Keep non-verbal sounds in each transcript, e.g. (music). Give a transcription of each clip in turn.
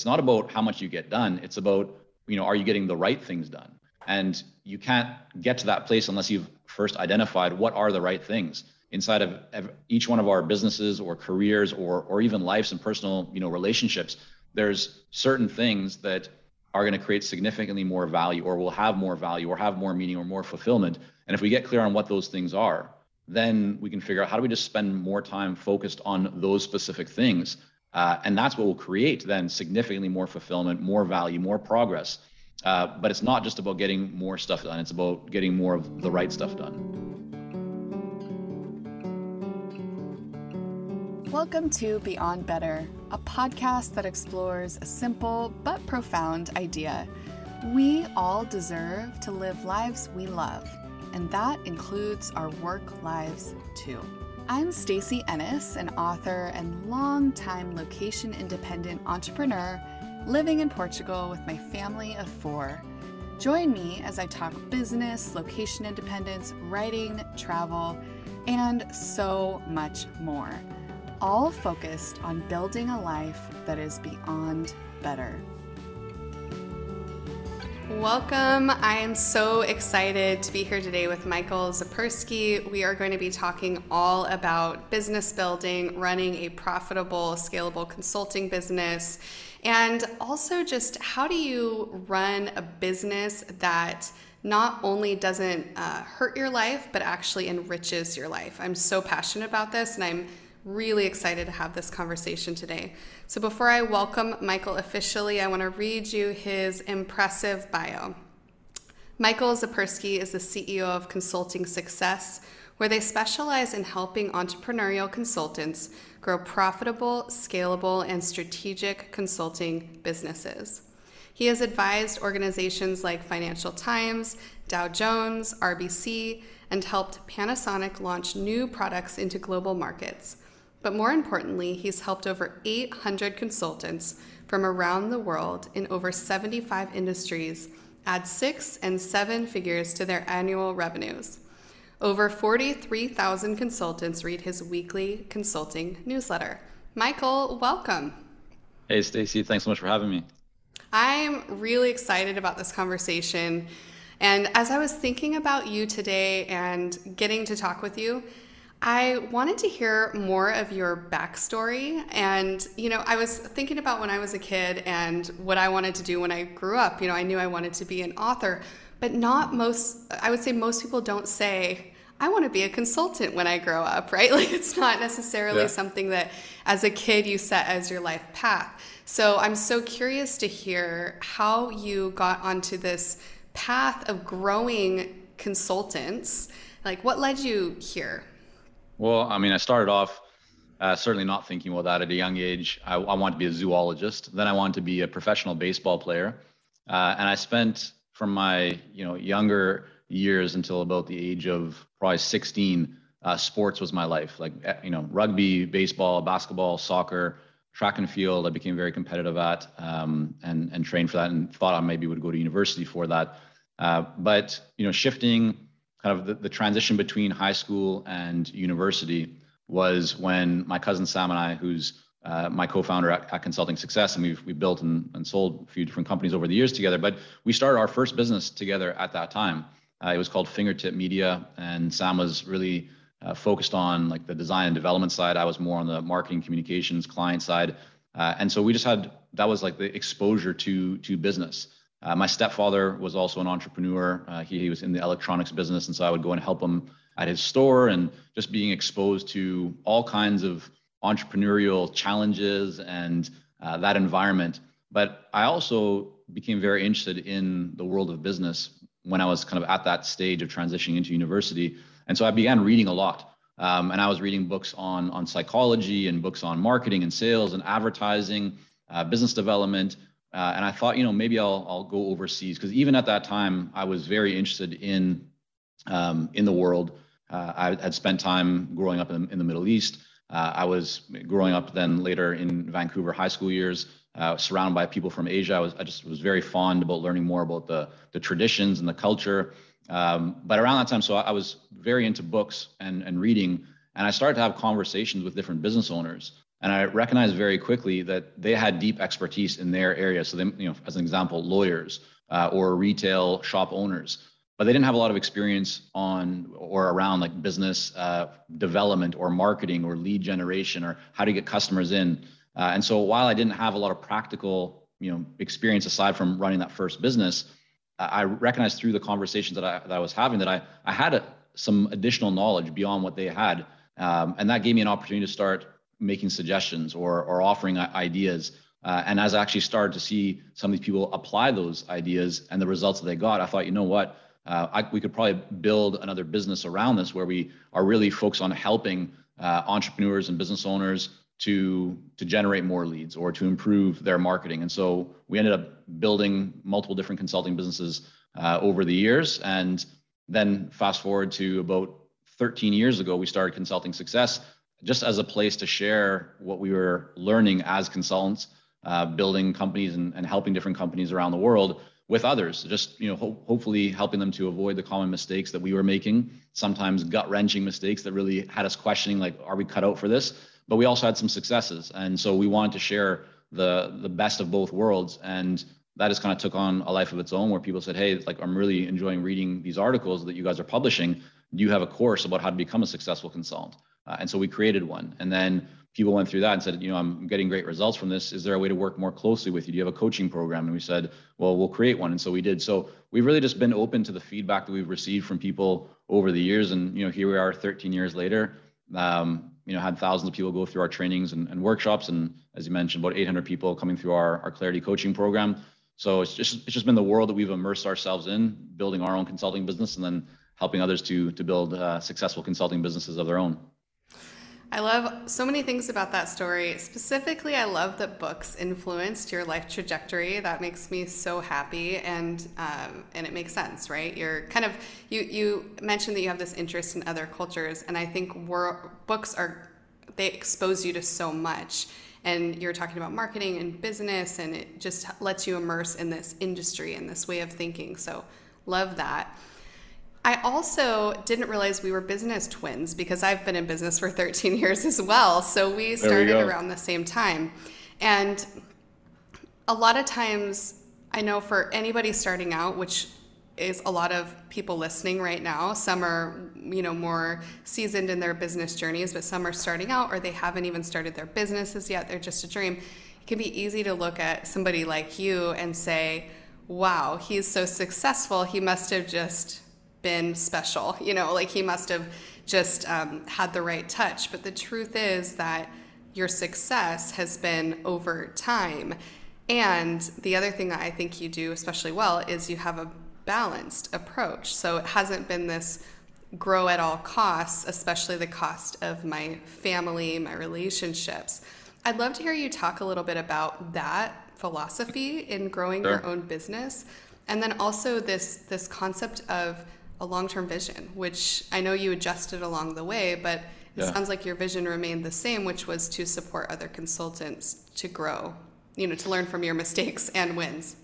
it's not about how much you get done. It's about, you know, are you getting the right things done? And you can't get to that place unless you've first identified what are the right things inside of each one of our businesses or careers or or even lives and personal, you know, relationships. There's certain things that are going to create significantly more value or will have more value or have more meaning or more fulfillment. And if we get clear on what those things are, then we can figure out how do we just spend more time focused on those specific things. Uh, and that's what will create then significantly more fulfillment, more value, more progress. Uh, but it's not just about getting more stuff done, it's about getting more of the right stuff done. Welcome to Beyond Better, a podcast that explores a simple but profound idea. We all deserve to live lives we love, and that includes our work lives too. I'm Stacy Ennis, an author and longtime location independent entrepreneur living in Portugal with my family of four. Join me as I talk business, location independence, writing, travel, and so much more all focused on building a life that is beyond better. Welcome. I am so excited to be here today with Michael Zipursky. We are going to be talking all about business building, running a profitable, scalable consulting business, and also just how do you run a business that not only doesn't uh, hurt your life, but actually enriches your life. I'm so passionate about this, and I'm really excited to have this conversation today. So, before I welcome Michael officially, I want to read you his impressive bio. Michael Zipursky is the CEO of Consulting Success, where they specialize in helping entrepreneurial consultants grow profitable, scalable, and strategic consulting businesses. He has advised organizations like Financial Times, Dow Jones, RBC, and helped Panasonic launch new products into global markets. But more importantly, he's helped over 800 consultants from around the world in over 75 industries add six and seven figures to their annual revenues. Over 43,000 consultants read his weekly consulting newsletter. Michael, welcome. Hey, Stacy, thanks so much for having me. I'm really excited about this conversation. And as I was thinking about you today and getting to talk with you, I wanted to hear more of your backstory. And, you know, I was thinking about when I was a kid and what I wanted to do when I grew up. You know, I knew I wanted to be an author, but not most, I would say most people don't say, I want to be a consultant when I grow up, (laughs) right? Like it's not necessarily yeah. something that as a kid you set as your life path. So I'm so curious to hear how you got onto this path of growing consultants. Like what led you here? Well, I mean, I started off uh, certainly not thinking about that at a young age. I, I wanted to be a zoologist. Then I wanted to be a professional baseball player. Uh, and I spent from my you know younger years until about the age of probably 16, uh, sports was my life. Like eh, you know, rugby, baseball, basketball, soccer, track and field. I became very competitive at um, and and trained for that, and thought I maybe would go to university for that. Uh, but you know, shifting kind of the, the transition between high school and university was when my cousin Sam and I, who's uh, my co-founder at, at, Consulting Success, and we've we built and, and sold a few different companies over the years together. But we started our first business together at that time. Uh, it was called Fingertip Media, and Sam was really uh, focused on like the design and development side. I was more on the marketing, communications, client side, uh, and so we just had that was like the exposure to to business. Uh, my stepfather was also an entrepreneur. Uh, he, he, was in the electronics business, and so I would go and help him at his store, and just being exposed to all kinds of entrepreneurial challenges and uh, that environment. But I also became very interested in the world of business when I was kind of at that stage of transitioning into university, and so I began reading a lot. Um, and I was reading books on on psychology and books on marketing and sales and advertising, uh, business development. Uh, and I thought, you know, maybe I'll I'll go overseas because even at that time I was very interested in um, in the world. Uh, I had spent time growing up in, in the Middle East. Uh, I was growing up then later in Vancouver high school years, uh, surrounded by people from Asia. I was I just was very fond about learning more about the the traditions and the culture. Um, but around that time, so I, I was very into books and and reading, and I started to have conversations with different business owners And I recognized very quickly that they had deep expertise in their area. So, they, you know, as an example, lawyers uh, or retail shop owners, but they didn't have a lot of experience on or around like business uh, development or marketing or lead generation or how to get customers in. Uh, and so, while I didn't have a lot of practical, you know, experience aside from running that first business, I recognized through the conversations that I that I was having that I I had a, some additional knowledge beyond what they had, um, and that gave me an opportunity to start making suggestions or, or offering ideas. Uh, and as I actually started to see some of these people apply those ideas and the results that they got, I thought, you know what, uh, I, we could probably build another business around this where we are really focused on helping uh, entrepreneurs and business owners to to generate more leads or to improve their marketing. And so we ended up building multiple different consulting businesses uh, over the years. And then fast forward to about 13 years ago, we started Consulting Success, just as a place to share what we were learning as consultants, uh, building companies and, and, helping different companies around the world with others. Just you know, ho- hopefully helping them to avoid the common mistakes that we were making. Sometimes gut wrenching mistakes that really had us questioning, like, are we cut out for this? But we also had some successes, and so we wanted to share the the best of both worlds. And that just kind of took on a life of its own, where people said, "Hey, like I'm really enjoying reading these articles that you guys are publishing. Do you have a course about how to become a successful consultant?" Uh, and so we created one. And then people went through that and said, you know, I'm getting great results from this. Is there a way to work more closely with you? Do you have a coaching program? And we said, well, we'll create one. And so we did. So we've really just been open to the feedback that we've received from people over the years. And, you know, here we are 13 years later. Um, you know, had thousands of people go through our trainings and, and, workshops. And as you mentioned, about 800 people coming through our, our Clarity coaching program. So it's just, it's just been the world that we've immersed ourselves in, building our own consulting business and then helping others to, to build uh, successful consulting businesses of their own. I love so many things about that story. Specifically, I love that books influenced your life trajectory. That makes me so happy, and um, and it makes sense, right? You're kind of you you mentioned that you have this interest in other cultures, and I think we're, books are they expose you to so much. And you're talking about marketing and business, and it just lets you immerse in this industry and this way of thinking. So, love that. I also didn't realize we were business twins because I've been in business for 13 years as well. So we started we around the same time. And a lot of times, I know for anybody starting out, which is a lot of people listening right now, some are, you know, more seasoned in their business journeys, but some are starting out or they haven't even started their businesses yet. They're just a dream. It can be easy to look at somebody like you and say, wow, he's so successful. He must have just been special. You know, like he must have just um, had the right touch. But the truth is that your success has been over time. And the other thing that I think you do especially well is you have a balanced approach. So it hasn't been this grow at all costs, especially the cost of my family, my relationships. I'd love to hear you talk a little bit about that philosophy in growing sure. your own business and then also this this concept of a long-term vision, which I know you adjusted along the way, but it yeah. sounds like your vision remained the same, which was to support other consultants to grow, you know, to learn from your mistakes and wins.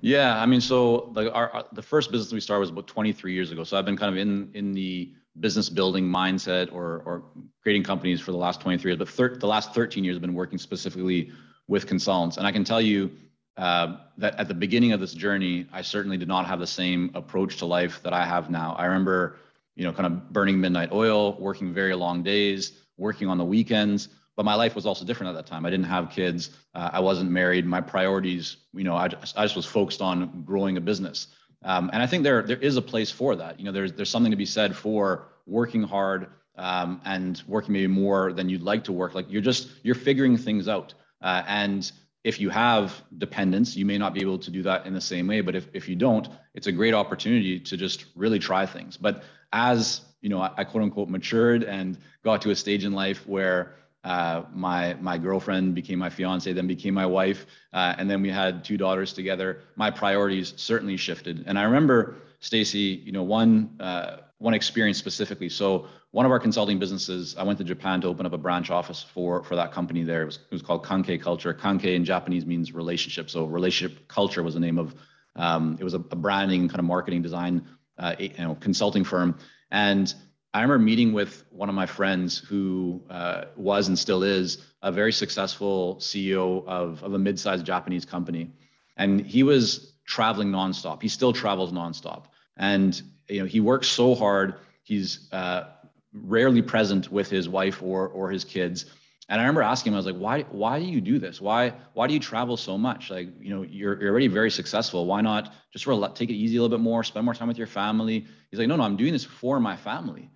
Yeah, I mean, so like our, our, the first business we started was about 23 years ago. So I've been kind of in in the business building mindset or or creating companies for the last 23 years, but thir- the last 13 years I've been working specifically with consultants. And I can tell you uh, that at the beginning of this journey, I certainly did not have the same approach to life that I have now. I remember, you know, kind of burning midnight oil, working very long days, working on the weekends. But my life was also different at that time. I didn't have kids. Uh, I wasn't married. My priorities, you know, I just, I just was focused on growing a business. Um, and I think there there is a place for that. You know, there's there's something to be said for working hard um, and working maybe more than you'd like to work. Like you're just you're figuring things out. Uh, and if you have dependents, you may not be able to do that in the same way. But if, if you don't, it's a great opportunity to just really try things. But as you know, I, I quote unquote matured and got to a stage in life where uh, my my girlfriend became my fiance, then became my wife, uh, and then we had two daughters together. My priorities certainly shifted, and I remember Stacy, you know, one uh, one experience specifically. So one of our consulting businesses, I went to Japan to open up a branch office for for that company there. It was, it was called Kankei Culture. Kankei in Japanese means relationship. So relationship culture was the name of. Um, it was a, a, branding kind of marketing design, uh, you know, consulting firm. And I remember meeting with one of my friends who uh, was and still is a very successful CEO of, of a mid-sized Japanese company. And he was traveling nonstop. He still travels nonstop. And you know, he works so hard. He's uh, rarely present with his wife or or his kids. And I remember asking him, I was like, why why do you do this? Why why do you travel so much? Like, you know, you're, you're already very successful. Why not just take it easy a little bit more, spend more time with your family? He's like, no, no, I'm doing this for my family.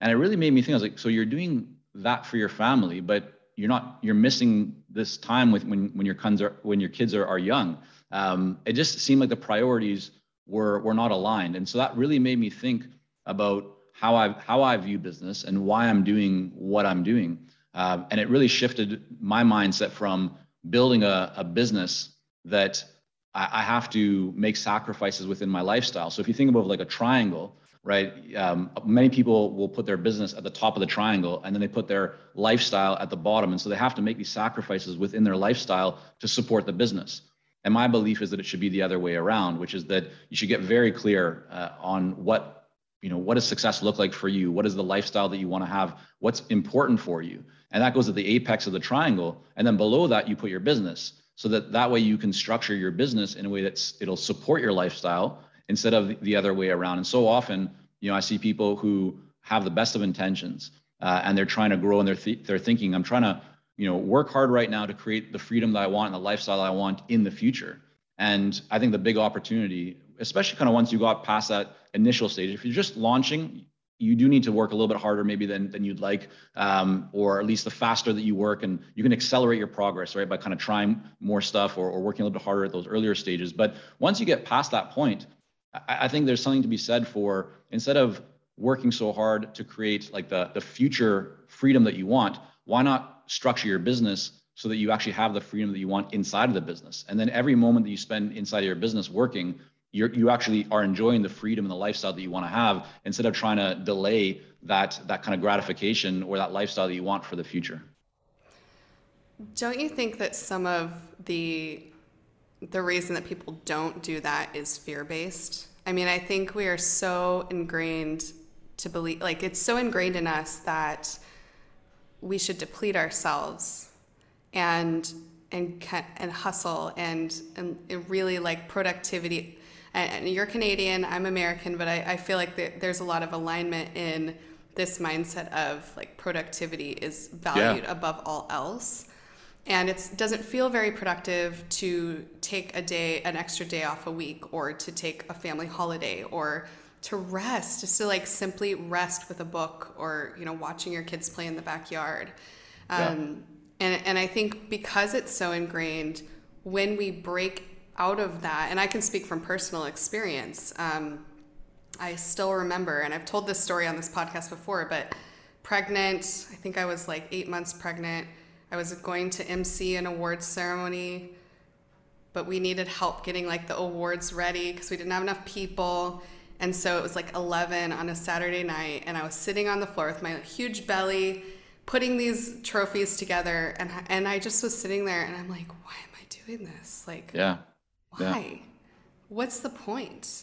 And it really made me think, I was like, so you're doing that for your family, but you're not, you're missing this time with when, when your kids are, when your kids are, are young. Um, it just seemed like the priorities were, were not aligned. And so that really made me think about how I, how I view business and why I'm doing what I'm doing. Um, and it really shifted my mindset from building a, a business that I, I have to make sacrifices within my lifestyle. So if you think about like a triangle, right? Um, many people will put their business at the top of the triangle and then they put their lifestyle at the bottom. And so they have to make these sacrifices within their lifestyle to support the business. And my belief is that it should be the other way around, which is that you should get very clear uh, on what, you know, what does success look like for you? What is the lifestyle that you want to have? What's important for you? And that goes at the apex of the triangle. And then below that, you put your business so that that way you can structure your business in a way that's it'll support your lifestyle instead of the other way around. And so often, you know, I see people who have the best of intentions uh, and they're trying to grow and they're, th- they're thinking, I'm trying to, you know, work hard right now to create the freedom that I want and the lifestyle I want in the future. And I think the big opportunity, especially kind of once you got past that initial stage, if you're just launching, you do need to work a little bit harder maybe than, than you'd like, um, or at least the faster that you work and you can accelerate your progress, right? By kind of trying more stuff or, or working a little bit harder at those earlier stages. But once you get past that point, I, I think there's something to be said for instead of working so hard to create like the, the future freedom that you want, why not structure your business so that you actually have the freedom that you want inside of the business? And then every moment that you spend inside of your business working, you you actually are enjoying the freedom and the lifestyle that you want to have instead of trying to delay that that kind of gratification or that lifestyle that you want for the future. Don't you think that some of the the reason that people don't do that is fear based. I mean, I think we are so ingrained to believe, like, it's so ingrained in us that we should deplete ourselves and and and hustle and and really like productivity. And, you're Canadian, I'm American, but I, I feel like there's a lot of alignment in this mindset of like productivity is valued yeah. above all else and it doesn't feel very productive to take a day an extra day off a week or to take a family holiday or to rest just to like simply rest with a book or you know watching your kids play in the backyard um, yeah. and, and i think because it's so ingrained when we break out of that and i can speak from personal experience um, i still remember and i've told this story on this podcast before but pregnant i think i was like eight months pregnant I was going to MC an awards ceremony, but we needed help getting like the awards ready because we didn't have enough people. And so it was like 11 on a Saturday night, and I was sitting on the floor with my huge belly, putting these trophies together, and and I just was sitting there, and I'm like, why am I doing this? Like, yeah, why? Yeah. What's the point?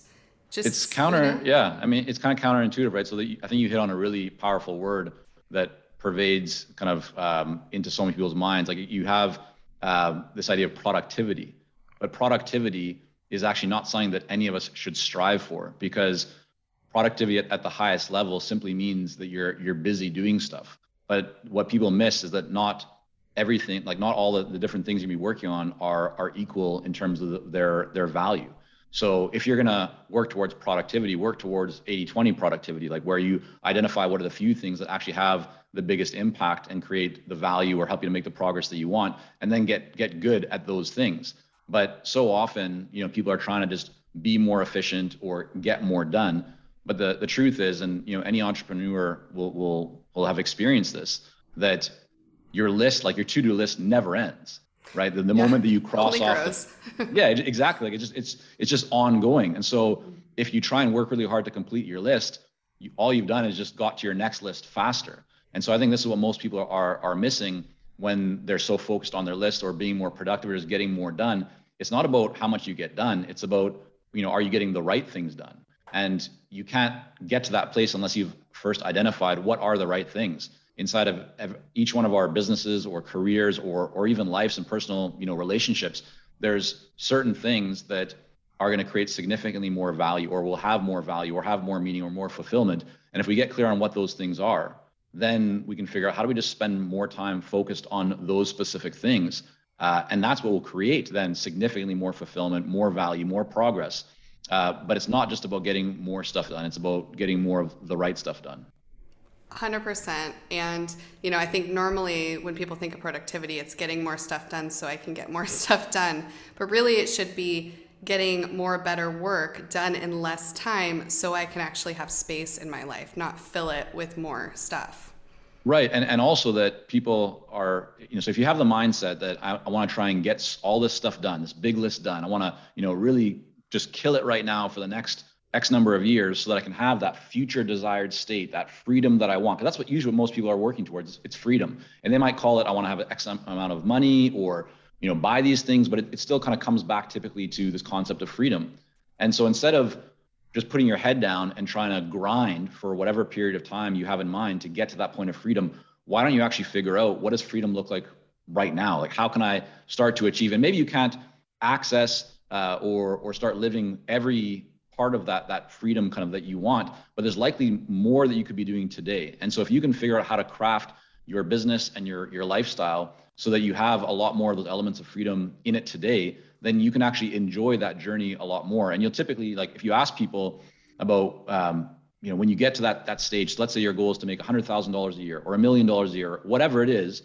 Just it's counter. You know? Yeah, I mean, it's kind of counterintuitive, right? So that I think you hit on a really powerful word that pervades kind of um, into so many people's minds. Like you have uh, this idea of productivity, but productivity is actually not something that any of us should strive for because productivity at, at the highest level simply means that you're you're busy doing stuff. But what people miss is that not everything, like not all the, the different things you be working on are are equal in terms of the, their their value. So if you're going to work towards productivity, work towards 80-20 productivity, like where you identify what are the few things that actually have the biggest impact and create the value or help you to make the progress that you want and then get get good at those things. But so often, you know, people are trying to just be more efficient or get more done. But the, the truth is, and you know, any entrepreneur will will will have experienced this, that your list, like your to-do list never ends right? The, the yeah. moment that you cross off, (laughs) yeah, exactly. Like it's just it's it's just ongoing. And so if you try and work really hard to complete your list, you, all you've done is just got to your next list faster. And so I think this is what most people are are missing when they're so focused on their list or being more productive or just getting more done. It's not about how much you get done. It's about you know are you getting the right things done? And you can't get to that place unless you've first identified what are the right things inside of each one of our businesses or careers or or even lives and personal you know relationships there's certain things that are going to create significantly more value or will have more value or have more meaning or more fulfillment. And if we get clear on what those things are then we can figure out how do we just spend more time focused on those specific things uh, and that's what will create then significantly more fulfillment more value more progress. Uh, but it's not just about getting more stuff done. It's about getting more of the right stuff done 100% and you know i think normally when people think of productivity it's getting more stuff done so i can get more (laughs) stuff done. But really it should be getting more better work done in less time so i can actually have space in my life not fill it with more stuff. Right. And, and also that people are you know so if you have the mindset that i, I want to try and get all this stuff done this big list done i want to you know really just kill it right now for the next X number of years so that I can have that future desired state, that freedom that I want. Because that's what usually most people are working towards. It's freedom. And they might call it, I want to have an X amount of money or, you know, buy these things, but it, it still kind of comes back typically to this concept of freedom. And so instead of just putting your head down and trying to grind for whatever period of time you have in mind to get to that point of freedom, why don't you actually figure out what does freedom look like right now? Like how can I start to achieve? And maybe you can't access uh, or or start living every part of that that freedom kind of that you want but there's likely more that you could be doing today. And so if you can figure out how to craft your business and your your lifestyle so that you have a lot more of those elements of freedom in it today then you can actually enjoy that journey a lot more. And you'll typically like if you ask people about um, you know when you get to that that stage let's say your goal is to make $100000 a year or a million dollars a year whatever it is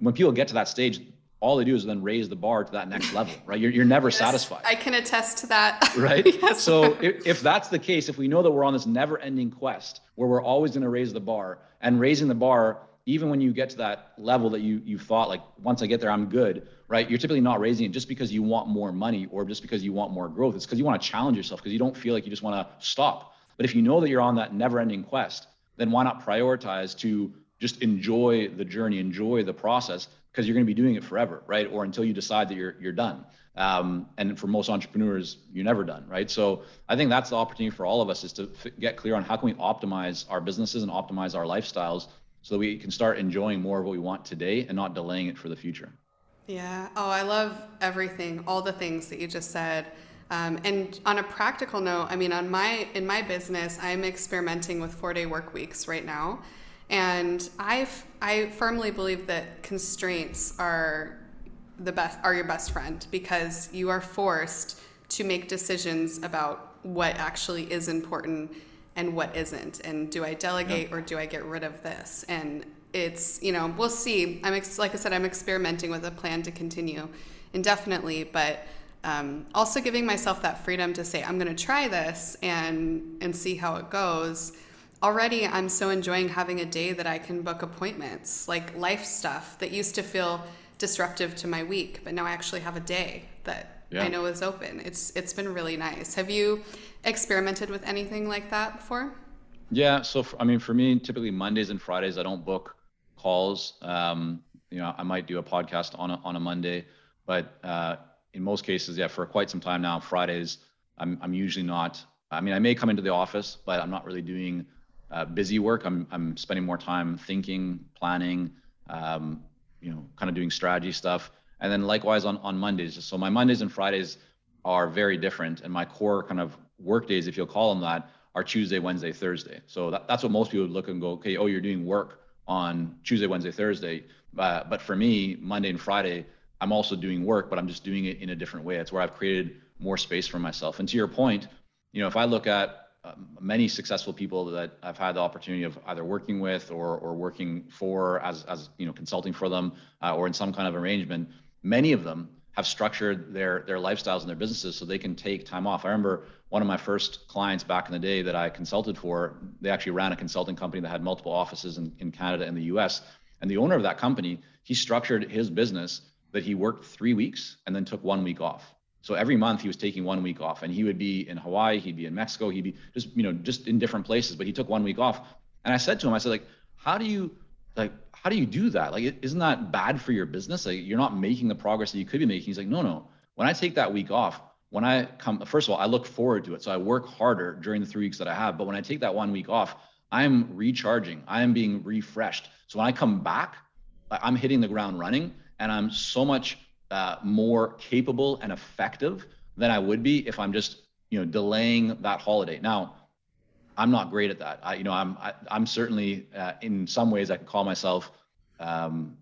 when people get to that stage all they do is then raise the bar to that next level, right? You're, you're never yes, satisfied. I can attest to that. (laughs) right? yes. So if, if that's the case, if we know that we're on this never ending quest where we're always going to raise the bar and raising the bar, even when you get to that level that you, you thought like, once I get there, I'm good, right? You're typically not raising it just because you want more money or just because you want more growth. It's because you want to challenge yourself because you don't feel like you just want to stop. But if you know that you're on that never ending quest, then why not prioritize to just enjoy the journey, enjoy the process because you're going to be doing it forever, right? Or until you decide that you're you're done. Um, and for most entrepreneurs, you're never done, right? So I think that's the opportunity for all of us is to f- get clear on how can we optimize our businesses and optimize our lifestyles so that we can start enjoying more of what we want today and not delaying it for the future. Yeah. Oh, I love everything, all the things that you just said. Um, and on a practical note, I mean, on my in my business, I'm experimenting with four day work weeks right now. And I I firmly believe that constraints are the best are your best friend because you are forced to make decisions about what actually is important and what isn't. And do I delegate yeah. or do I get rid of this? And it's you know we'll see. I'm ex- like I said I'm experimenting with a plan to continue indefinitely but um, also giving myself that freedom to say I'm going to try this and and see how it goes already I'm so enjoying having a day that I can book appointments, like life stuff that used to feel disruptive to my week, but now I actually have a day that yeah. I know is open. It's it's been really nice. Have you experimented with anything like that before? Yeah, so for, I mean, for me, typically Mondays and Fridays, I don't book calls. Um, you know, I might do a podcast on a, on a Monday, but uh, in most cases, yeah, for quite some time now, Fridays, I'm I'm usually not. I mean, I may come into the office, but I'm not really doing uh, busy work. I'm I'm spending more time thinking, planning, um, you know, kind of doing strategy stuff. And then likewise on on Mondays. So my Mondays and Fridays are very different, and my core kind of work days, if you'll call them that, are Tuesday, Wednesday, Thursday. So that, that's what most people would look and go, okay, oh, you're doing work on Tuesday, Wednesday, Thursday. Uh, but for me, Monday and Friday, I'm also doing work, but I'm just doing it in a different way. It's where I've created more space for myself. And to your point, you know, if I look at many successful people that I've had the opportunity of either working with or, or working for as, as you know consulting for them uh, or in some kind of arrangement. Many of them have structured their their lifestyles and their businesses so they can take time off. I remember one of my first clients back in the day that I consulted for. They actually ran a consulting company that had multiple offices in, in Canada and the U.S. And the owner of that company, he structured his business that he worked three weeks and then took one week off. So every month he was taking one week off, and he would be in Hawaii, he'd be in Mexico, he'd be just you know just in different places. But he took one week off, and I said to him, I said like, how do you like how do you do that? Like, isn't that bad for your business? Like, you're not making the progress that you could be making. He's like, no, no. When I take that week off, when I come, first of all, I look forward to it. So I work harder during the three weeks that I have. But when I take that one week off, I'm recharging. I am being refreshed. So when I come back, I'm hitting the ground running and I'm so much uh, more capable and effective than I would be if I'm just, you know, delaying that holiday. Now, I'm not great at that. I, you know, I'm, I, am i am certainly, uh, in some ways I can call myself, um,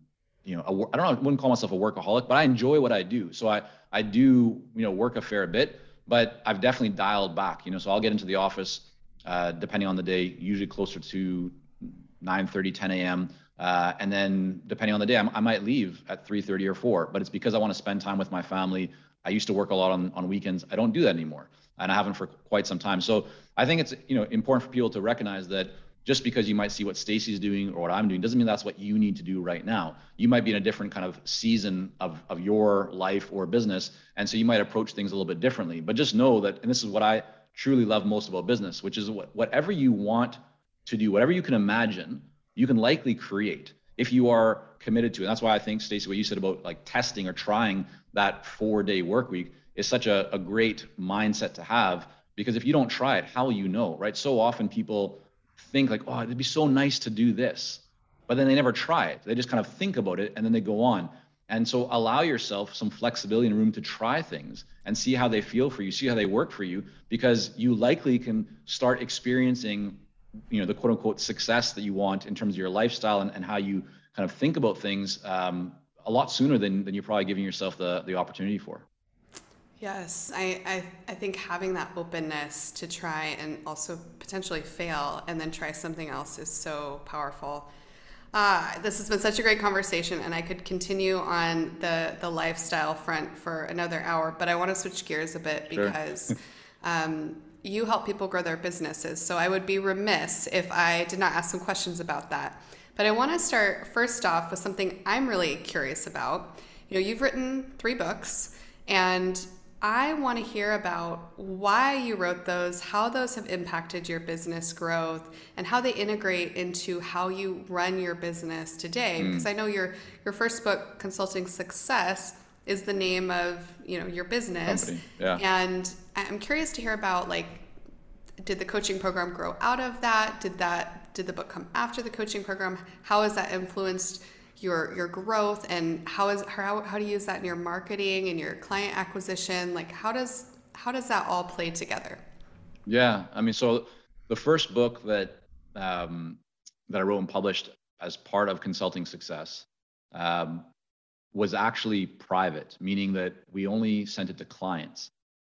you know, a, I don't know, I wouldn't call myself a workaholic, but I enjoy what I do. So I, I do, you know, work a fair bit, but I've definitely dialed back, you know, so I'll get into the office, uh, depending on the day, usually closer to 9 30, 10 a.m. Uh, and then depending on the day, I'm, i might leave at 3:30 or 4. But it's because I want to spend time with my family. I used to work a lot on, on weekends. I don't do that anymore, and I haven't for quite some time. So I think it's you know important for people to recognize that just because you might see what Stacy's doing or what I'm doing doesn't mean that's what you need to do right now. You might be in a different kind of season of, of your life or business. And so you might approach things a little bit differently. But just know that, and this is what I truly love most about business, which is what, whatever you want to do, whatever you can imagine, you can likely create if you are committed to it. And that's why I think, Stacy, what you said about like testing or trying that four day work week is such a, a great mindset to have because if you don't try it, how will you know, right? So often people think like, oh, it'd be so nice to do this, but then they never try it. They just kind of think about it and then they go on. And so allow yourself some flexibility and room to try things and see how they feel for you, see how they work for you, because you likely can start experiencing you know the quote unquote success that you want in terms of your lifestyle and, and how you kind of think about things um, a lot sooner than, than you're probably giving yourself the, the opportunity for yes I, I, I think having that openness to try and also potentially fail and then try something else is so powerful uh, this has been such a great conversation, and I could continue on the the lifestyle front for another hour. But I want to switch gears a bit because sure. (laughs) um, you help people grow their businesses. So I would be remiss if I did not ask some questions about that. But I want to start first off with something I'm really curious about. You know, you've written three books, and I want to hear about why you wrote those, how those have impacted your business growth, and how they integrate into how you run your business today. Mm. Because I know your your first book, Consulting Success, is the name of you know your business. Yeah. and i'm curious to hear about like did the coaching program grow out of that? Did that did the book come after the coaching program? How has that influenced your your growth? And how is how, how do you use that in your marketing and your client acquisition? Like how does how does that all play together? Yeah i mean so the first book that um, that i wrote and published as part of consulting success um, was actually private, meaning that we only sent it to clients.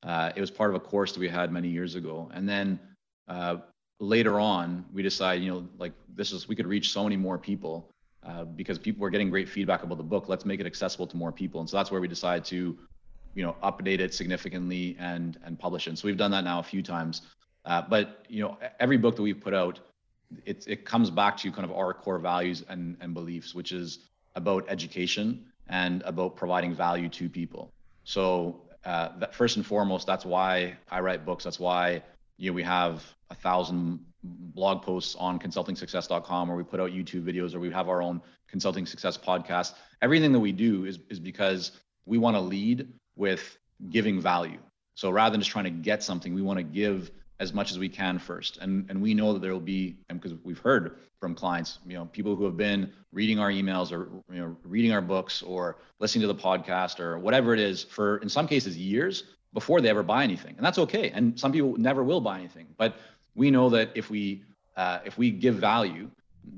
Uh, it was part of a course that we had many years ago. And then uh, later on, we decided, you know, like this is, we could reach so many more people uh, because people were getting great feedback about the book. Let's make it accessible to more people. And so that's where we decided to, you know, update it significantly and and publish it. And so we've done that now a few times. Uh, but you know, every book that we've put out, it it comes back to kind of our core values and and beliefs, which is about education and about providing value to people. So uh, that first and foremost, that's why I write books. That's why you know we have a thousand blog posts on consultingsuccess.com, or we put out YouTube videos, or we have our own consulting success podcast. Everything that we do is is because we want to lead with giving value. So rather than just trying to get something, we want to give as much as we can first. And and we know that there will be, because we've heard from clients, you know, people who have been reading our emails or you know reading our books or listening to the podcast or whatever it is for in some cases years before they ever buy anything, and that's okay. And some people never will buy anything, but we know that if we uh, if we give value,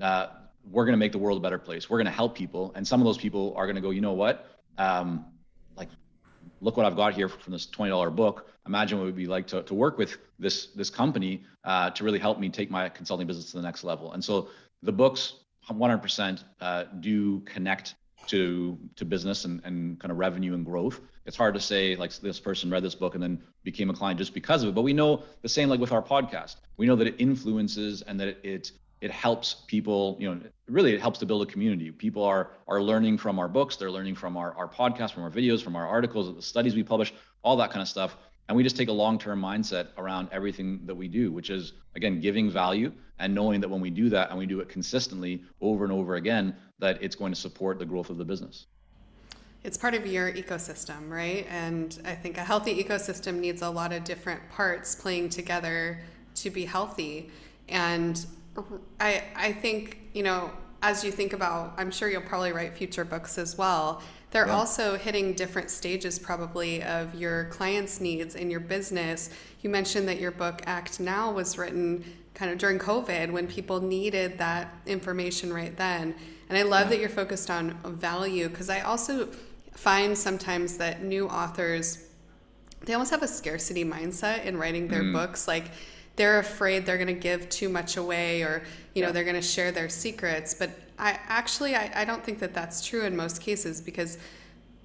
uh, we're going to make the world a better place. We're going to help people, and some of those people are going to go, you know what? Um, look what I've got here from this $20 book. Imagine what it would be like to, to work with this, this company uh, to really help me take my consulting business to the next level. And so the books 100% uh, do connect to to business and, and kind of revenue and growth. It's hard to say like this person read this book and then became a client just because of it. But we know the same like with our podcast. We know that it influences and that it, it it helps people you know really it helps to build a community. People are are learning from our books they're learning from our, our podcast from our videos from our articles the studies we publish all that kind of stuff. And we just take a long-term mindset around everything that we do which is again giving value and knowing that when we do that and we do it consistently over and over again that it's going to support the growth of the business. It's part of your ecosystem right? And i think a healthy ecosystem needs a lot of different parts playing together to be healthy. And I I think you know as you think about, I'm sure you'll probably write future books as well. They're yeah. also hitting different stages probably of your clients' needs in your business. You mentioned that your book Act Now was written kind of during COVID when people needed that information right then. And I love yeah. that you're focused on value because I also find sometimes that new authors they almost have a scarcity mindset in writing their mm. books like they're afraid they're going to give too much away or you know they're going to share their secrets but i actually I, I don't think that that's true in most cases because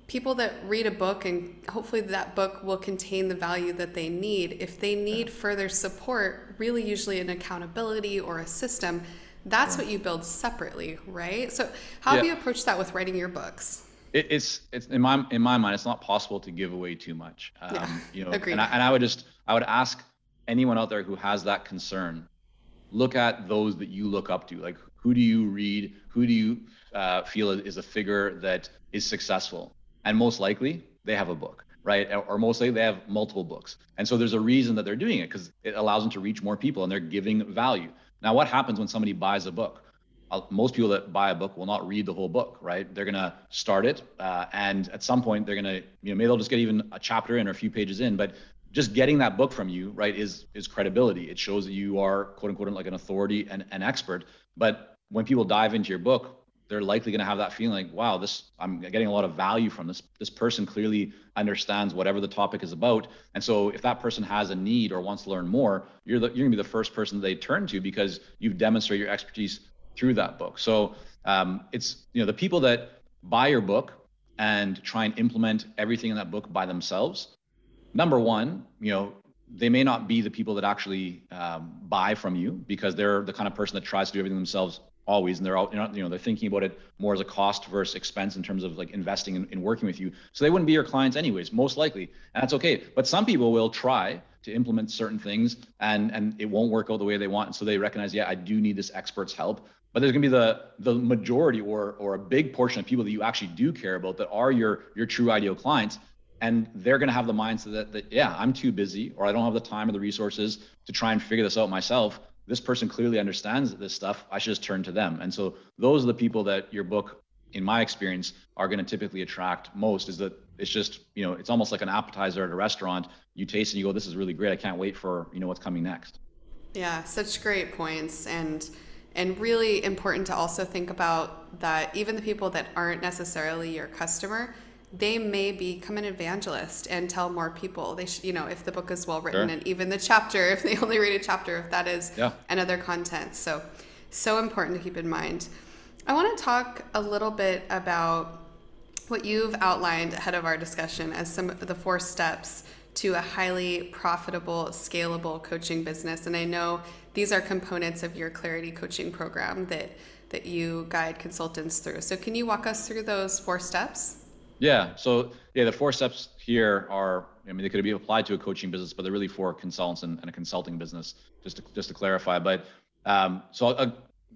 people that read a book and hopefully that book will contain the value that they need if they need further support really usually an accountability or a system that's yeah. what you build separately right so how yeah. have you approached that with writing your books it, it's it's in my in my mind it's not possible to give away too much um, yeah. you know (laughs) Agreed. And, I, and i would just i would ask anyone out there who has that concern, look at those that you look up to. Like, who do you read? Who do you uh, feel is a figure that is successful? And most likely, they have a book, right? Or most likely, they have multiple books. And so there's a reason that they're doing it because it allows them to reach more people and they're giving value. Now, what happens when somebody buys a book? Most people that buy a book will not read the whole book, right? They're gonna start it, uh, and at some point they're gonna, you know, maybe they'll just get even a chapter in or a few pages in, but just getting that book from you, right, is is credibility. It shows that you are quote unquote like an authority and an expert. But when people dive into your book, they're likely going to have that feeling like, wow, this I'm getting a lot of value from this. This person clearly understands whatever the topic is about. And so if that person has a need or wants to learn more, you're the, you're going to be the first person they turn to because you've demonstrated your expertise through that book. So um, it's you know the people that buy your book and try and implement everything in that book by themselves number one, you know, they may not be the people that actually um, buy from you because they're the kind of person that tries to do everything themselves always and they're all you know they're thinking about it more as a cost versus expense in terms of like investing in, in working with you. So they wouldn't be your clients anyways most likely. And that's okay. But some people will try to implement certain things and and it won't work out the way they want. And so they recognize yeah i do need this expert's help. But there's going to be the the majority or or a big portion of people that you actually do care about that are your your true ideal clients and they're going to have the mindset that, that yeah i'm too busy or i don't have the time or the resources to try and figure this out myself. This person clearly understands this stuff. I should just turn to them. And so those are the people that your book in my experience are going to typically attract most is that it's just you know it's almost like an appetizer at a restaurant. You taste and you go this is really great. I can't wait for you know what's coming next. Yeah such great points. And and really important to also think about that even the people that aren't necessarily your customer they may become an evangelist and tell more people. They should you know if the book is well written sure. and even the chapter (laughs) if they only read a chapter if that is yeah. and other content. So so important to keep in mind. I want to talk a little bit about what you've outlined ahead of our discussion as some of the four steps to a highly profitable scalable coaching business. And i know these are components of your clarity coaching program that that you guide consultants through. So can you walk us through those four steps yeah. So yeah, the four steps here are, I mean, they could be applied to a coaching business, but they're really for consultants and, and a consulting business, just to, just to clarify. But um, so uh,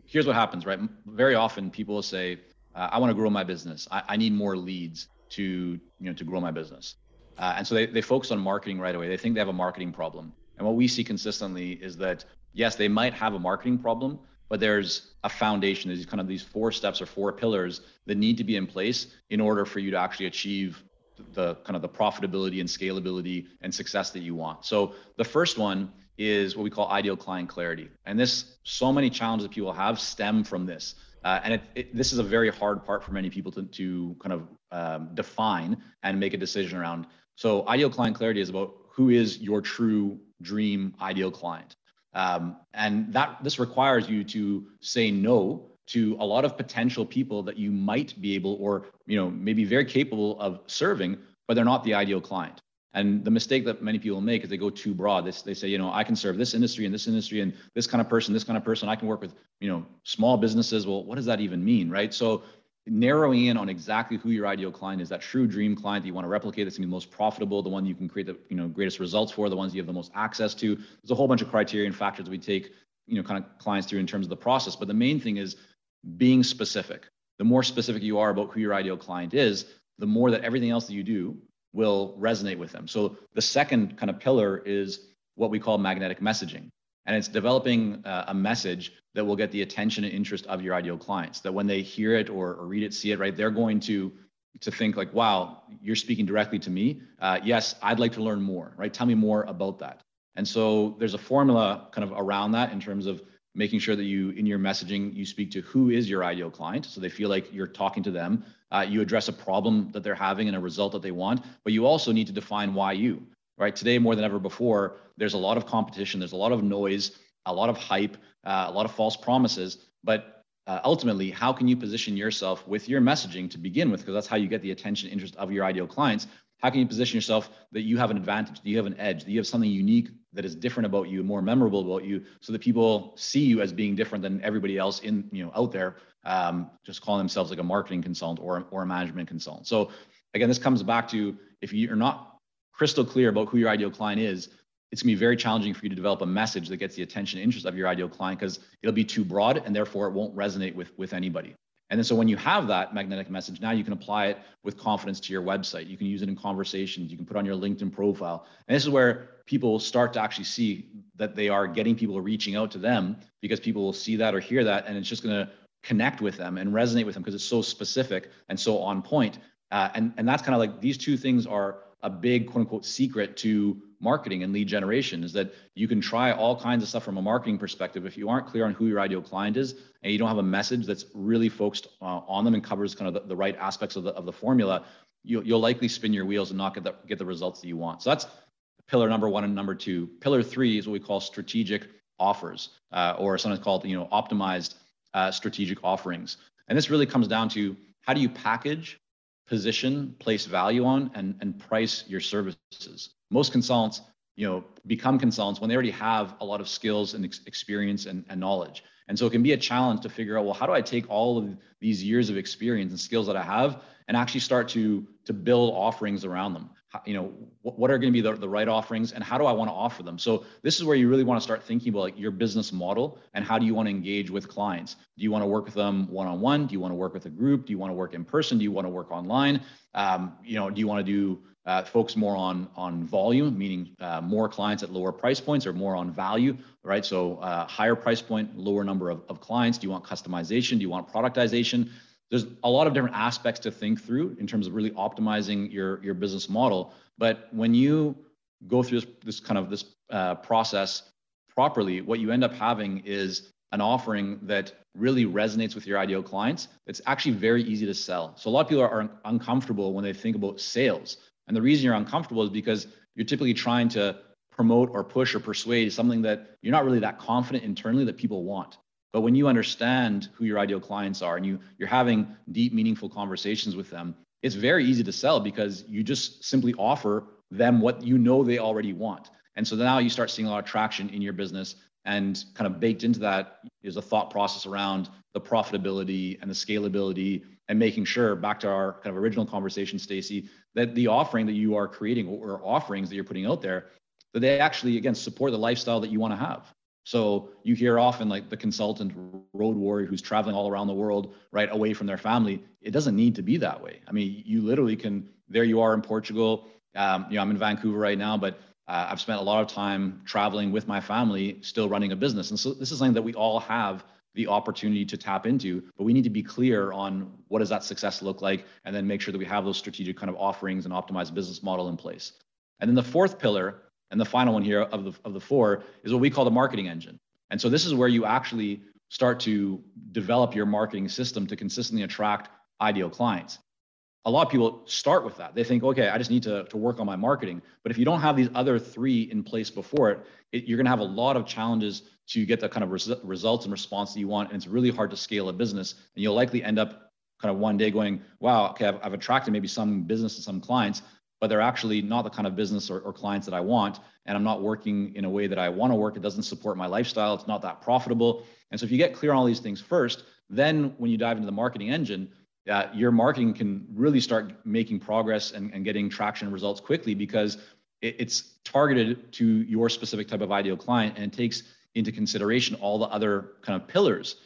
here's what happens, right? Very often people will say, uh, I want to grow my business. I, I need more leads to, you know, to grow my business. Uh, and so they, they focus on marketing right away. They think they have a marketing problem. And what we see consistently is that, yes, they might have a marketing problem, but there's a foundation. There's kind of these four steps or four pillars that need to be in place in order for you to actually achieve the kind of the profitability and scalability and success that you want. So the first one is what we call ideal client clarity. And this, so many challenges that people have stem from this. Uh, and it, it, this is a very hard part for many people to, to kind of um, define and make a decision around. So ideal client clarity is about who is your true dream ideal client. Um, and that this requires you to say no to a lot of potential people that you might be able or you know maybe very capable of serving, but they're not the ideal client. And the mistake that many people make is they go too broad. They, they say, you know, I can serve this industry and this industry and this kind of person, this kind of person. I can work with, you know, small businesses. Well, what does that even mean, right? So narrowing in on exactly who your ideal client is, that true dream client that you want to replicate that's going to be the most profitable, the one you can create the you know greatest results for, the ones you have the most access to. There's a whole bunch of criteria and factors we take you know kind of clients through in terms of the process. But the main thing is being specific. The more specific you are about who your ideal client is, the more that everything else that you do will resonate with them. So the second kind of pillar is what we call magnetic messaging. And it's developing uh, a message that will get the attention and interest of your ideal clients that when they hear it or, or read it see it right they're going to to think like wow you're speaking directly to me. Uh, yes i'd like to learn more right? Tell me more about that. And so there's a formula kind of around that in terms of making sure that you in your messaging you speak to who is your ideal client so they feel like you're talking to them. Uh, you address a problem that they're having and a result that they want but you also need to define why you right? Today more than ever before there's a lot of competition there's a lot of noise a lot of hype uh, a lot of false promises. But uh, ultimately how can you position yourself with your messaging to begin with? Because that's how you get the attention interest of your ideal clients. How can you position yourself that you have an advantage that you have an edge that you have something unique that is different about you more memorable about you so that people see you as being different than everybody else in you know out there um, just calling themselves like a marketing consultant or, or a management consultant? So again this comes back to if you're not crystal clear about who your ideal client is it's going to be very challenging for you to develop a message that gets the attention and interest of your ideal client because it'll be too broad and therefore it won't resonate with with anybody and then so when you have that magnetic message, now you can apply it with confidence to your website. You can use it in conversations. You can put on your LinkedIn profile. And this is where people start to actually see that they are getting people reaching out to them because people will see that or hear that, and it's just going to connect with them and resonate with them because it's so specific and so on point. Uh, and and that's kind of like these two things are a big quote unquote secret to marketing and lead generation is that you can try all kinds of stuff from a marketing perspective if you aren't clear on who your ideal client is and you don't have a message that's really focused uh, on them and covers kind of the, the, right aspects of the, of the formula you, you'll likely spin your wheels and not get the, get the results that you want. So that's pillar number one and number two. Pillar three is what we call strategic offers uh, or sometimes called you know optimized uh, strategic offerings. And this really comes down to how do you package position, place value on, and, and price your services. Most consultants, you know, become consultants when they already have a lot of skills and ex- experience and, and knowledge. And so it can be a challenge to figure out, well, how do I take all of these years of experience and skills that I have and actually start to to build offerings around them? you know what are going to be the, the right offerings and how do i want to offer them? So this is where you really want to start thinking about like your business model and how do you want to engage with clients? Do you want to work with them one-on-one? Do you want to work with a group? Do you want to work in person? Do you want to work online? Um, you know do you want to do uh, focus more on on volume meaning uh, more clients at lower price points or more on value right? So uh, higher price point lower number of, of clients. Do you want customization? Do you want productization? There's a lot of different aspects to think through in terms of really optimizing your your business model. But when you go through this, this kind of this uh, process properly what you end up having is an offering that really resonates with your ideal clients. It's actually very easy to sell. So a lot of people are, are uncomfortable when they think about sales and the reason you're uncomfortable is because you're typically trying to promote or push or persuade something that you're not really that confident internally that people want but when you understand who your ideal clients are and you you're having deep, meaningful conversations with them, it's very easy to sell because you just simply offer them what you know they already want. And so now you start seeing a lot of traction in your business. And kind of baked into that is a thought process around the profitability and the scalability and making sure, back to our kind of original conversation, Stacy, that the offering that you are creating or offerings that you're putting out there, that they actually, again, support the lifestyle that you want to have. So you hear often like the consultant road warrior who's traveling all around the world, right, away from their family. It doesn't need to be that way. I mean, you literally can. There you are in Portugal. Um, you know, I'm in Vancouver right now, but uh, I've spent a lot of time traveling with my family, still running a business. And so this is something that we all have the opportunity to tap into, but we need to be clear on what does that success look like, and then make sure that we have those strategic kind of offerings and optimized business model in place. And then the fourth pillar and the final one here of the, of the four is what we call the marketing engine. And so this is where you actually start to develop your marketing system to consistently attract ideal clients. A lot of people start with that. They think, okay, I just need to, to work on my marketing. But if you don't have these other three in place before it, it you're going to have a lot of challenges to get the kind of res- results and response that you want. And it's really hard to scale a business. And you'll likely end up kind of one day going, wow, okay, I've, I've attracted maybe some business and some clients, but they're actually not the kind of business or, or clients that I want. And I'm not working in a way that I want to work. It doesn't support my lifestyle. It's not that profitable. And so if you get clear on all these things first, then when you dive into the marketing engine, uh, your marketing can really start making progress and, and getting traction results quickly because it, it's targeted to your specific type of ideal client and it takes into consideration all the other kind of pillars.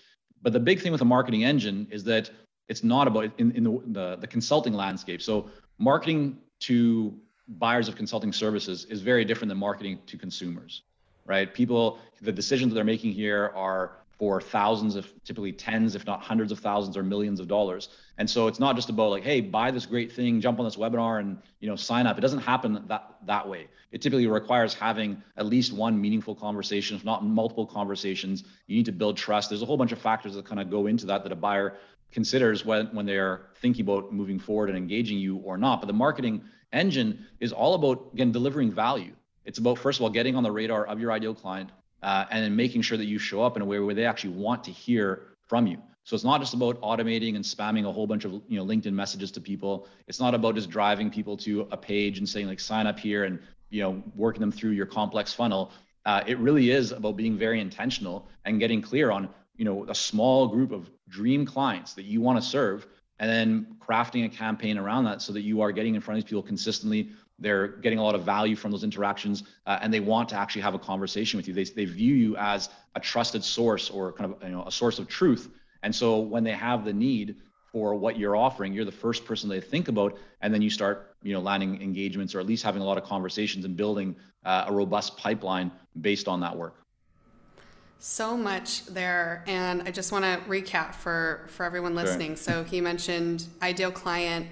But the big thing with a marketing engine is that it's not about in, in the, the, the consulting landscape. So marketing to buyers of consulting services is very different than marketing to consumers. right? People, the decisions that they're making here are for thousands of typically tens if not hundreds of thousands or millions of dollars. And so it's not just about like hey buy this great thing jump on this webinar and you know sign up. It doesn't happen that that way. It typically requires having at least one meaningful conversation if not multiple conversations. You need to build trust. There's a whole bunch of factors that kind of go into that that a buyer considers when when they're thinking about moving forward and engaging you or not. But the marketing engine is all about again delivering value. It's about first of all getting on the radar of your ideal client uh, and then making sure that you show up in a way where they actually want to hear from you. So it's not just about automating and spamming a whole bunch of you know LinkedIn messages to people. It's not about just driving people to a page and saying like sign up here and you know working them through your complex funnel. Uh, it really is about being very intentional and getting clear on you know a small group of dream clients that you want to serve and then crafting a campaign around that so that you are getting in front of these people consistently they're getting a lot of value from those interactions uh, and they want to actually have a conversation with you. They, they view you as a trusted source or kind of you know a source of truth. And so when they have the need for what you're offering you're the first person they think about and then you start you know landing engagements or at least having a lot of conversations and building uh, a robust pipeline based on that work. So much there and i just want to recap for for everyone listening. Sure. so he mentioned ideal client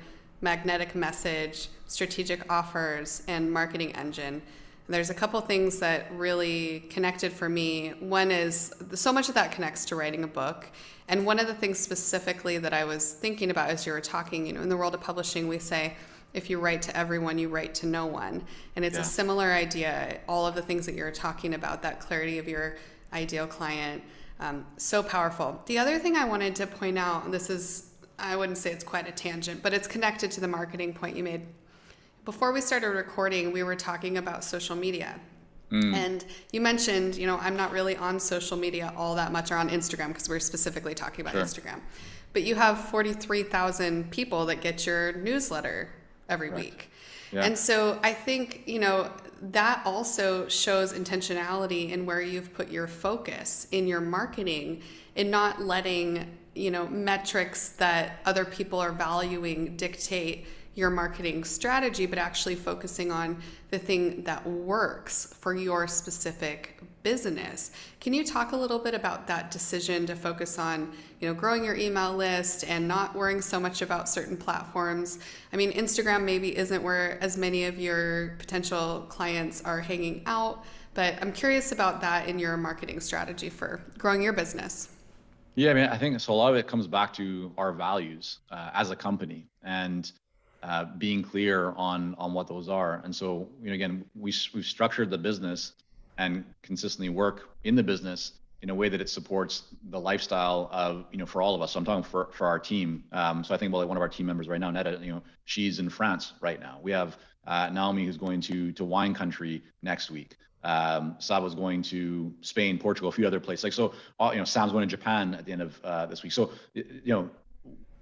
magnetic message, strategic offers, and marketing engine. There's a couple things that really connected for me. One is so much of that connects to writing a book. And one of the things specifically that I was thinking about as you were talking, you know, in the world of publishing, we say, if you write to everyone, you write to no one. And it's yeah. a similar idea. All of the things that you're talking about, that clarity of your ideal client, um, so powerful. The other thing I wanted to point out, this is I wouldn't say it's quite a tangent, but it's connected to the marketing point you made. Before we started recording, we were talking about social media. Mm. And you mentioned, you know, I'm not really on social media all that much or on Instagram because we're specifically talking about sure. Instagram. But you have 43,000 people that get your newsletter every week. Yeah. And so I think, you know, that also shows intentionality in where you've put your focus in your marketing and not letting you know metrics that other people are valuing dictate your marketing strategy but actually focusing on the thing that works for your specific business. Can you talk a little bit about that decision to focus on you know growing your email list and not worrying so much about certain platforms? I mean instagram maybe isn't where as many of your potential clients are hanging out but i'm curious about that in your marketing strategy for growing your business yeah, I mean, I think so. A lot of it comes back to our values uh, as a company and uh, being clear on on what those are. And so, you know, again, we we've structured the business and consistently work in the business in a way that it supports the lifestyle of you know for all of us. So I'm talking for for our team. Um, so I think about like one of our team members right now, Netta. You know, she's in France right now. We have uh, Naomi who's going to to wine country next week. Um, was going to Spain, Portugal, a few other places. Like so, all, you know, Sam's going to Japan at the end of uh, this week. So, you know,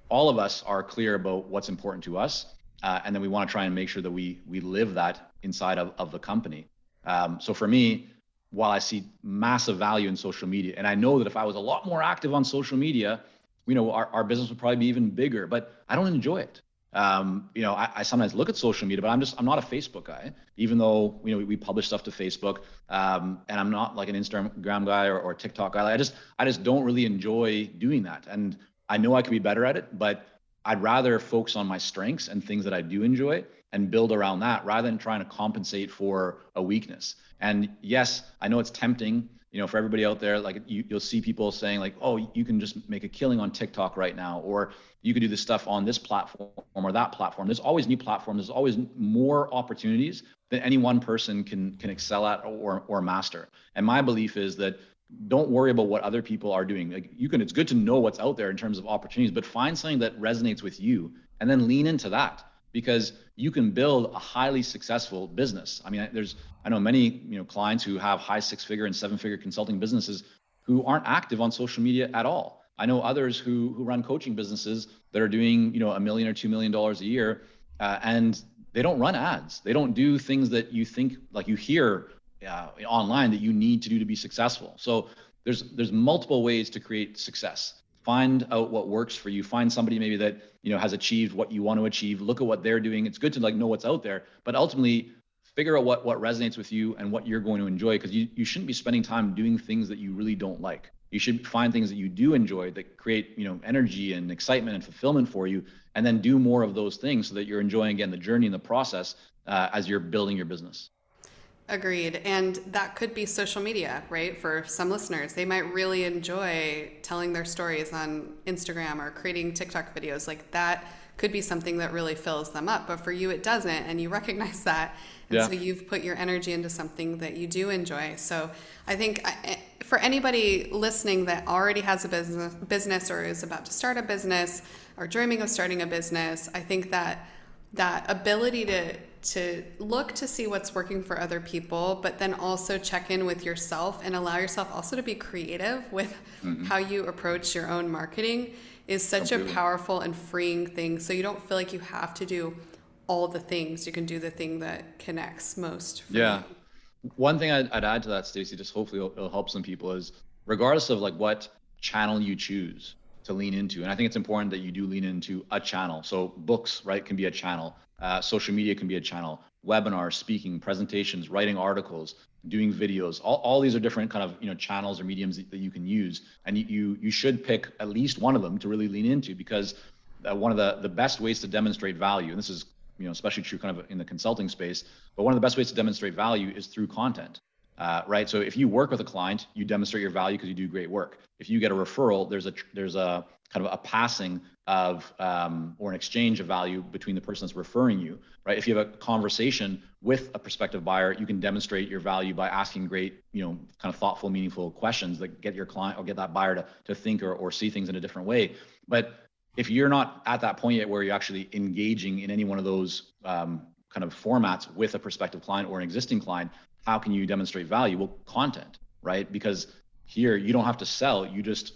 all of us are clear about what's important to us, uh, and then we want to try and make sure that we we live that inside of, of the company. Um, so for me, while I see massive value in social media, and I know that if I was a lot more active on social media, you know, our, our business would probably be even bigger. But I don't enjoy it um, you know, I, I, sometimes look at social media, but I'm just I'm not a Facebook guy. Even though you know we, we publish stuff to Facebook, um, and I'm not like an Instagram guy or, or TikTok guy. Like I just I just don't really enjoy doing that, and I know I could be better at it, but I'd rather focus on my strengths and things that I do enjoy and build around that rather than trying to compensate for a weakness. And yes, I know it's tempting you know, for everybody out there, like you, you'll see people saying like, oh, you can just make a killing on TikTok right now, or you can do this stuff on this platform or that platform. There's always new platforms. There's always more opportunities that any one person can can excel at or or master. And my belief is that don't worry about what other people are doing. Like you can, it's good to know what's out there in terms of opportunities, but find something that resonates with you and then lean into that because you can build a highly successful business. I mean, there's I know many you know clients who have high six figure and seven figure consulting businesses who aren't active on social media at all. I know others who who run coaching businesses that are doing you know a million or two million dollars a year, uh, and they don't run ads. They don't do things that you think like you hear uh, online that you need to do to be successful. So there's there's multiple ways to create success find out what works for you. Find somebody maybe that you know has achieved what you want to achieve. Look at what they're doing. It's good to like know what's out there but ultimately figure out what what resonates with you and what you're going to enjoy because you, you shouldn't be spending time doing things that you really don't like. You should find things that you do enjoy that create you know energy and excitement and fulfillment for you and then do more of those things so that you're enjoying again the journey and the process uh, as you're building your business Agreed. And that could be social media, right? For some listeners, they might really enjoy telling their stories on Instagram or creating TikTok videos. Like that could be something that really fills them up. But for you, it doesn't. And you recognize (laughs) that. And yeah. so you've put your energy into something that you do enjoy. So I think for anybody listening that already has a business, business or is about to start a business or dreaming of starting a business, I think that that ability to to look to see what's working for other people, but then also check in with yourself and allow yourself also to be creative with mm-hmm. how you approach your own marketing is such a powerful and freeing thing. So you don't feel like you have to do all the things. You can do the thing that connects most. yeah. You. One thing I'd, I'd, add to that, Stacy, just hopefully it'll, it'll help some people is regardless of like what channel you choose to lean into, and I think it's important that you do lean into a channel. So books, right, can be a channel uh, social media can be a channel, webinars, speaking, presentations, writing articles, doing videos. All, all these are different kind of you know channels or mediums that, that you can use, and you you should pick at least one of them to really lean into because uh, one of the the best ways to demonstrate value, and this is you know especially true kind of in the consulting space, but one of the best ways to demonstrate value is through content. Uh, right. So if you work with a client, you demonstrate your value because you do great work. If you get a referral, there's a there's a kind of a passing of um, or an exchange of value between the person that's referring you right if you have a conversation with a prospective buyer you can demonstrate your value by asking great you know kind of thoughtful meaningful questions that get your client or get that buyer to, to think or, or see things in a different way but if you're not at that point yet where you're actually engaging in any one of those um, kind of formats with a prospective client or an existing client how can you demonstrate value well content right? Because here you don't have to sell you just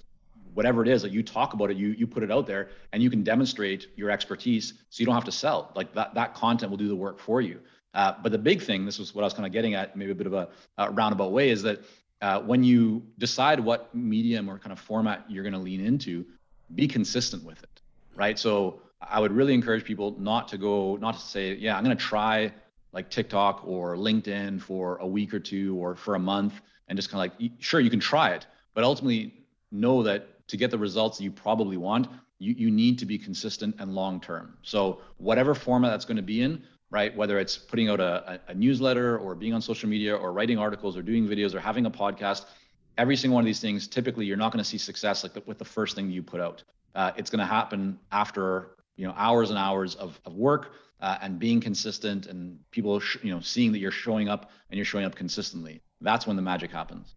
whatever it is that you talk about it you you put it out there and you can demonstrate your expertise so you don't have to sell. Like that that content will do the work for you. Uh, but the big thing this was what i was kind of getting at maybe a bit of a, a roundabout way is that uh, when you decide what medium or kind of format you're going to lean into be consistent with it right? So i would really encourage people not to go not to say yeah i'm going to try like tiktok or linkedin for a week or two or for a month and just kind of like sure you can try it but ultimately know that to get the results that you probably want, you, you need to be consistent and long term. So whatever format that's going to be in, right? Whether it's putting out a, a, newsletter or being on social media or writing articles or doing videos or having a podcast, every single one of these things, typically you're not going to see success like the, with the first thing you put out. Uh, it's going to happen after you know hours and hours of, of work uh, and being consistent and people sh- you know seeing that you're showing up and you're showing up consistently. That's when the magic happens.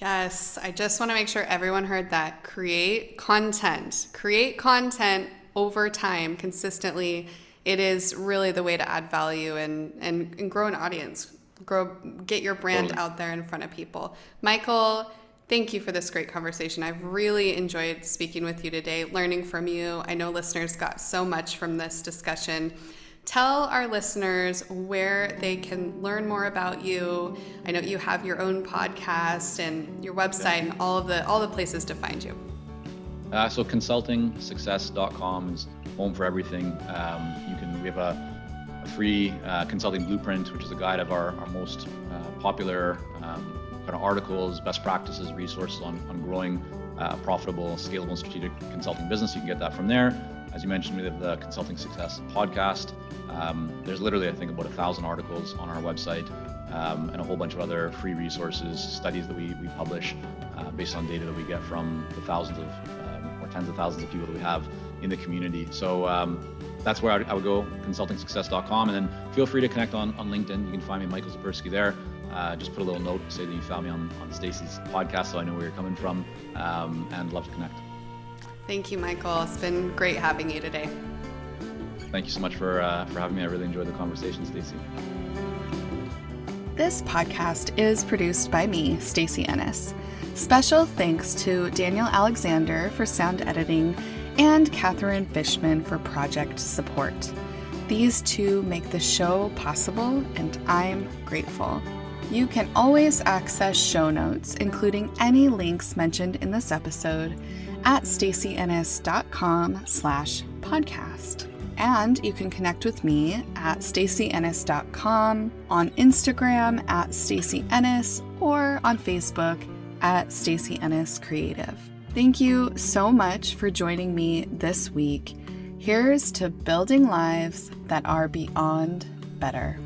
Yes, I just want to make sure everyone heard that. Create content. Create content over time consistently. It is really the way to add value and, and, and grow an audience. Grow get your brand totally. out there in front of people. Michael, thank you for this great conversation. I've really enjoyed speaking with you today, learning from you. I know listeners got so much from this discussion. Tell our listeners where they can learn more about you. I know you have your own podcast and your website and all of the all the places to find you. Uh, so consultingsuccess.com is home for everything. Um, you can we have a, a free uh, consulting blueprint, which is a guide of our, our most uh, popular um, kind of articles, best practices, resources on, on growing uh, profitable, scalable, and strategic consulting business. You can get that from there. As you mentioned, we have the Consulting Success podcast. Um, there's literally, I think, about a thousand articles on our website um, and a whole bunch of other free resources, studies that we, we publish uh, based on data that we get from the thousands of um, or tens of thousands of people that we have in the community. So um, that's where I would, I would go, consultingsuccess.com. And then feel free to connect on, on LinkedIn. You can find me, Michael Zipursky, there. Uh, just put a little note, say that you found me on, on Stacy's podcast so I know where you're coming from um, and love to connect. Thank you, Michael. It's been great having you today. Thank you so much for, uh, for having me. I really enjoyed the conversation, Stacy. This podcast is produced by me, Stacy Ennis. Special thanks to Daniel Alexander for sound editing and Catherine Fishman for project support. These two make the show possible, and I'm grateful. You can always access show notes, including any links mentioned in this episode, at stacyennis.com slash podcast. And you can connect with me at stacyennis.com, on Instagram at stacyennis, or on Facebook at Stacy Ennis Creative. Thank you so much for joining me this week. Here's to building lives that are beyond better.